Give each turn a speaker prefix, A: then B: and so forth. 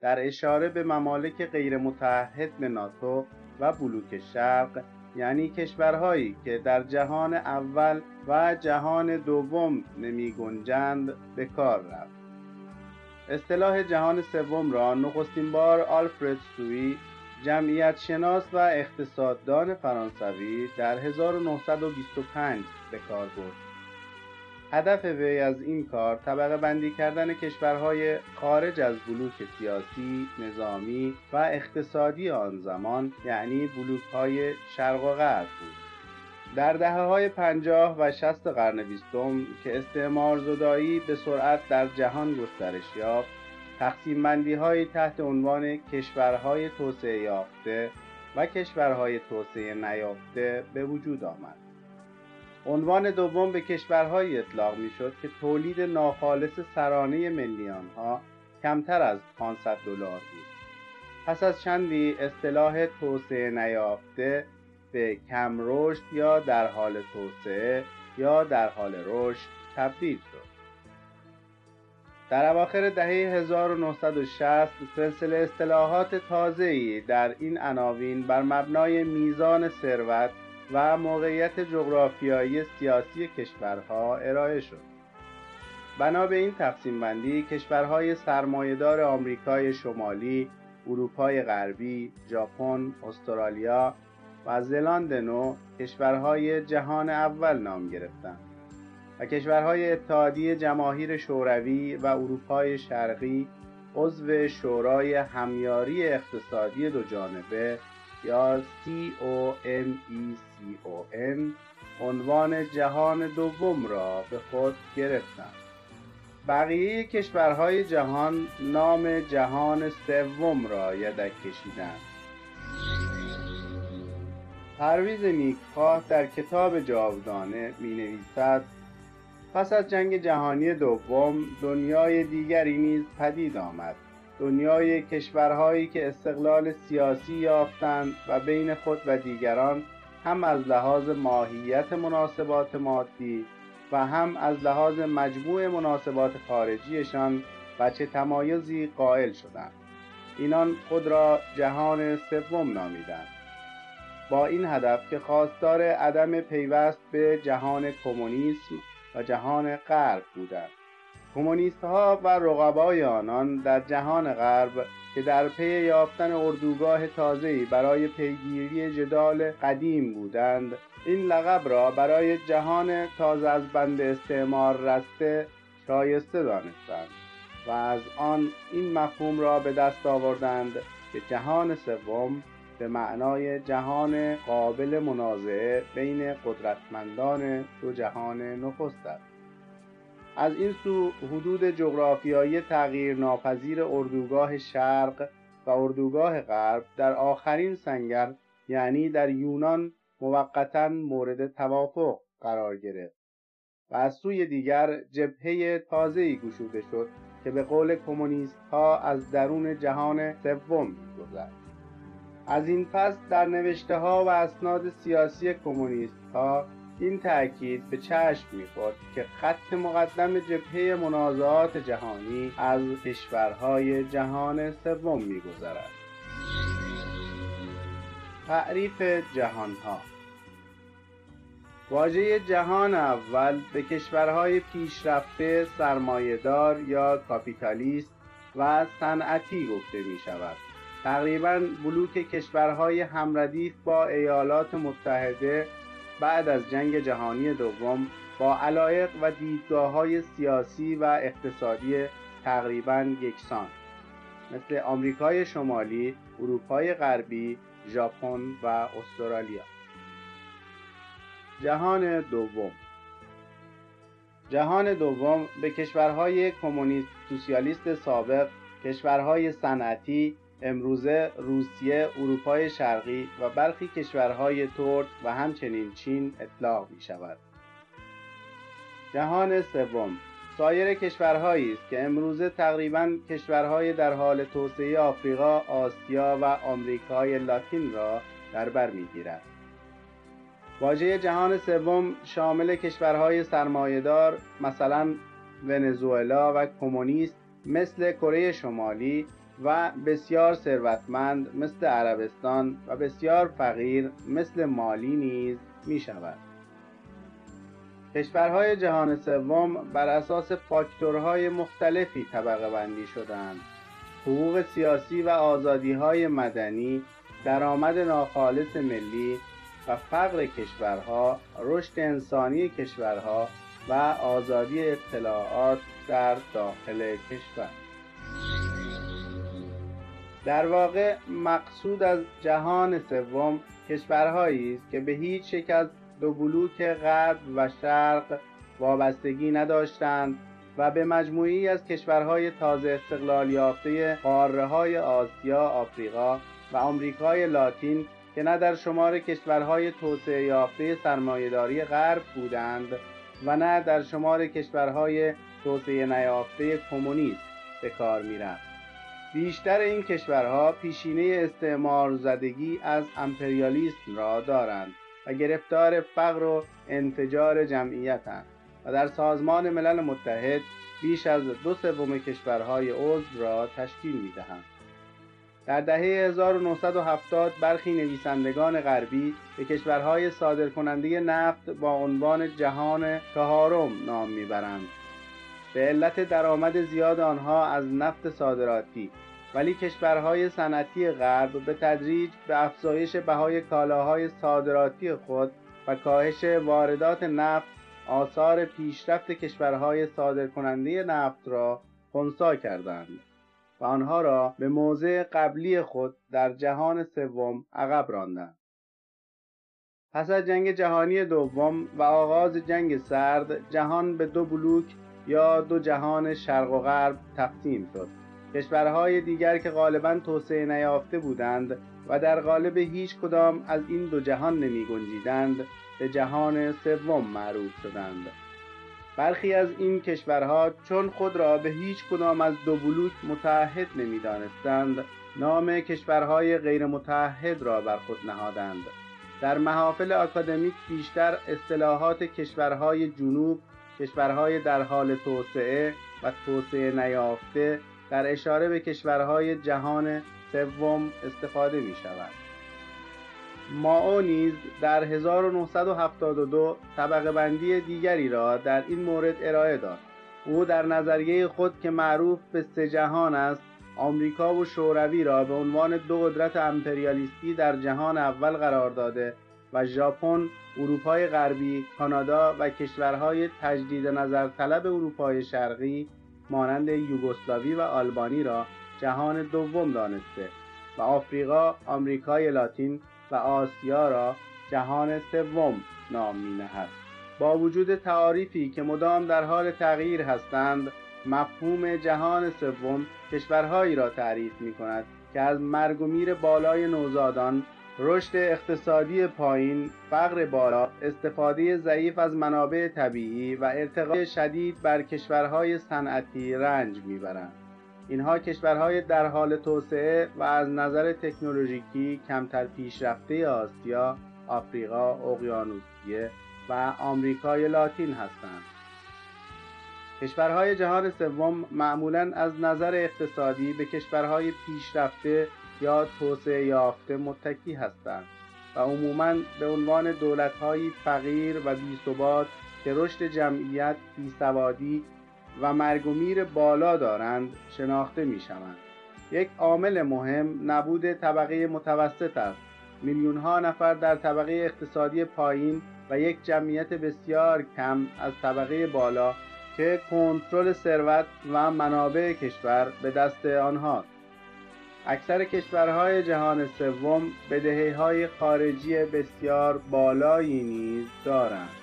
A: در اشاره به ممالک غیر متحد ناتو و بلوک شرق یعنی کشورهایی که در جهان اول و جهان دوم نمی گنجند به کار رفت. اصطلاح جهان سوم را نخستین بار آلفرد سوی جمعیت شناس و اقتصاددان فرانسوی در 1925 به کار برد. هدف وی از این کار طبقه بندی کردن کشورهای خارج از بلوک سیاسی، نظامی و اقتصادی آن زمان یعنی بلوک های شرق و غرب بود. در دهه های پنجاه و شست قرن بیستم که استعمار زدایی به سرعت در جهان گسترش یافت تقسیم بندی های تحت عنوان کشورهای توسعه یافته و کشورهای توسعه نیافته به وجود آمد. عنوان دوم به کشورهایی اطلاق می شد که تولید ناخالص سرانه ملیان ها کمتر از 500 دلار بود. پس از چندی اصطلاح توسعه نیافته به کم رشد یا در حال توسعه یا در حال رشد تبدیل شد. در اواخر دهه 1960 سلسله اصطلاحات تازه‌ای در این عناوین بر مبنای میزان ثروت و موقعیت جغرافیایی سیاسی کشورها ارائه شد. بنا به این تقسیم بندی کشورهای سرمایهدار آمریکای شمالی، اروپای غربی، ژاپن، استرالیا و زلاند نو کشورهای جهان اول نام گرفتند و کشورهای اتحادیه جماهیر شوروی و اروپای شرقی عضو شورای همیاری اقتصادی دو جانبه یا COMECON عنوان جهان دوم را به خود گرفتند. بقیه کشورهای جهان نام جهان سوم را یدک کشیدند. پرویز نیکخواه در کتاب جاودانه می نویسد پس از جنگ جهانی دوم دنیای دیگری نیز پدید آمد دنیای کشورهایی که استقلال سیاسی یافتند و بین خود و دیگران هم از لحاظ ماهیت مناسبات مادی و هم از لحاظ مجموع مناسبات خارجیشان بچه تمایزی قائل شدند. اینان خود را جهان سوم نامیدند. با این هدف که خواستار عدم پیوست به جهان کمونیسم و جهان غرب بودند. کمونیست ها و رقبای آنان در جهان غرب که در پی یافتن اردوگاه تازه‌ای برای پیگیری جدال قدیم بودند این لقب را برای جهان تازه از بند استعمار رسته شایسته دانستند و از آن این مفهوم را به دست آوردند که جهان سوم به معنای جهان قابل منازعه بین قدرتمندان دو جهان نخست است از این سو حدود جغرافیایی تغییر ناپذیر اردوگاه شرق و اردوگاه غرب در آخرین سنگر یعنی در یونان موقتا مورد توافق قرار گرفت و از سوی دیگر جبهه تازه‌ای گشوده شد که به قول کمونیست ها از درون جهان سوم میگذرد از این پس در نوشته ها و اسناد سیاسی کمونیست ها این تأکید به چشم می‌خورد که خط مقدم جبهه منازعات جهانی از کشورهای جهان سوم میگذرد. تعریف جهانها. واژه جهان اول به کشورهای پیشرفته سرمایهدار یا کاپیتالیست و صنعتی گفته می شود تقریبا بلوک کشورهای همردیف با ایالات متحده بعد از جنگ جهانی دوم با علایق و دیدگاه های سیاسی و اقتصادی تقریبا یکسان مثل آمریکای شمالی، اروپای غربی، ژاپن و استرالیا. جهان دوم جهان دوم به کشورهای کمونیست سوسیالیست سابق، کشورهای صنعتی امروزه روسیه، اروپای شرقی و برخی کشورهای ترک و همچنین چین اطلاق می شود. جهان سوم سایر کشورهایی است که امروزه تقریبا کشورهای در حال توسعه آفریقا، آسیا و آمریکای لاتین را در بر می‌گیرد. واژه جهان سوم شامل کشورهای سرمایهدار مثلا ونزوئلا و کمونیست مثل کره شمالی و بسیار ثروتمند مثل عربستان و بسیار فقیر مثل مالی نیز می شود. کشورهای جهان سوم بر اساس فاکتورهای مختلفی طبقه بندی شدند. حقوق سیاسی و آزادی های مدنی، درآمد ناخالص ملی و فقر کشورها، رشد انسانی کشورها و آزادی اطلاعات در داخل کشور در واقع مقصود از جهان سوم کشورهایی است که به هیچ یک از دو بلوک غرب و شرق وابستگی نداشتند و به مجموعی از کشورهای تازه استقلال یافته قاره های آسیا، آفریقا و آمریکای لاتین که نه در شمار کشورهای توسعه یافته سرمایهداری غرب بودند و نه در شمار کشورهای توسعه نیافته کمونیست به کار می‌رفت. بیشتر این کشورها پیشینه استعمار زدگی از امپریالیسم را دارند و گرفتار فقر و انفجار جمعیتند و در سازمان ملل متحد بیش از دو سوم کشورهای عضو را تشکیل می‌دهند. در دهه 1970 برخی نویسندگان غربی به کشورهای صادرکننده نفت با عنوان جهان چهارم نام می‌برند. به علت درآمد زیاد آنها از نفت صادراتی ولی کشورهای صنعتی غرب به تدریج به افزایش بهای کالاهای صادراتی خود و کاهش واردات نفت آثار پیشرفت کشورهای صادرکننده نفت را خونسا کردند و آنها را به موضع قبلی خود در جهان سوم عقب راندند. پس از جنگ جهانی دوم و آغاز جنگ سرد جهان به دو بلوک یا دو جهان شرق و غرب تقسیم شد. کشورهای دیگر که غالبا توسعه نیافته بودند و در قالب هیچ کدام از این دو جهان نمی گنجیدند به جهان سوم معروف شدند. برخی از این کشورها چون خود را به هیچ کدام از دو بلوک متحد نمی‌دانستند نام کشورهای غیر متحد را بر خود نهادند. در محافل آکادمیک بیشتر اصطلاحات کشورهای جنوب کشورهای در حال توسعه و توسعه نیافته در اشاره به کشورهای جهان سوم استفاده می شود. ماو نیز در 1972 طبقه بندی دیگری را در این مورد ارائه داد. او در نظریه خود که معروف به سه جهان است آمریکا و شوروی را به عنوان دو قدرت امپریالیستی در جهان اول قرار داده و ژاپن، اروپای غربی، کانادا و کشورهای تجدید نظر طلب اروپای شرقی مانند یوگسلاوی و آلبانی را جهان دوم دانسته و آفریقا، آمریکای لاتین و آسیا را جهان سوم نام می نهد. با وجود تعاریفی که مدام در حال تغییر هستند مفهوم جهان سوم کشورهایی را تعریف می کند که از مرگ و میر بالای نوزادان رشد اقتصادی پایین، فقر بالا، استفاده ضعیف از منابع طبیعی و ارتقای شدید بر کشورهای صنعتی رنج می‌برند. اینها کشورهای در حال توسعه و از نظر تکنولوژیکی کمتر پیشرفته آسیا، آفریقا، اقیانوسیه و آمریکای لاتین هستند. کشورهای جهان سوم معمولا از نظر اقتصادی به کشورهای پیشرفته یا توسعه یافته متکی هستند و عموما به عنوان دولتهایی فقیر و بیثبات که رشد جمعیت، بیسوادی و مرگ و میر بالا دارند شناخته می شوند. یک عامل مهم نبود طبقه متوسط است. میلیون ها نفر در طبقه اقتصادی پایین و یک جمعیت بسیار کم از طبقه بالا که کنترل ثروت و منابع کشور به دست آنهاست. اکثر کشورهای جهان سوم بدهی های خارجی بسیار بالایی نیز دارند.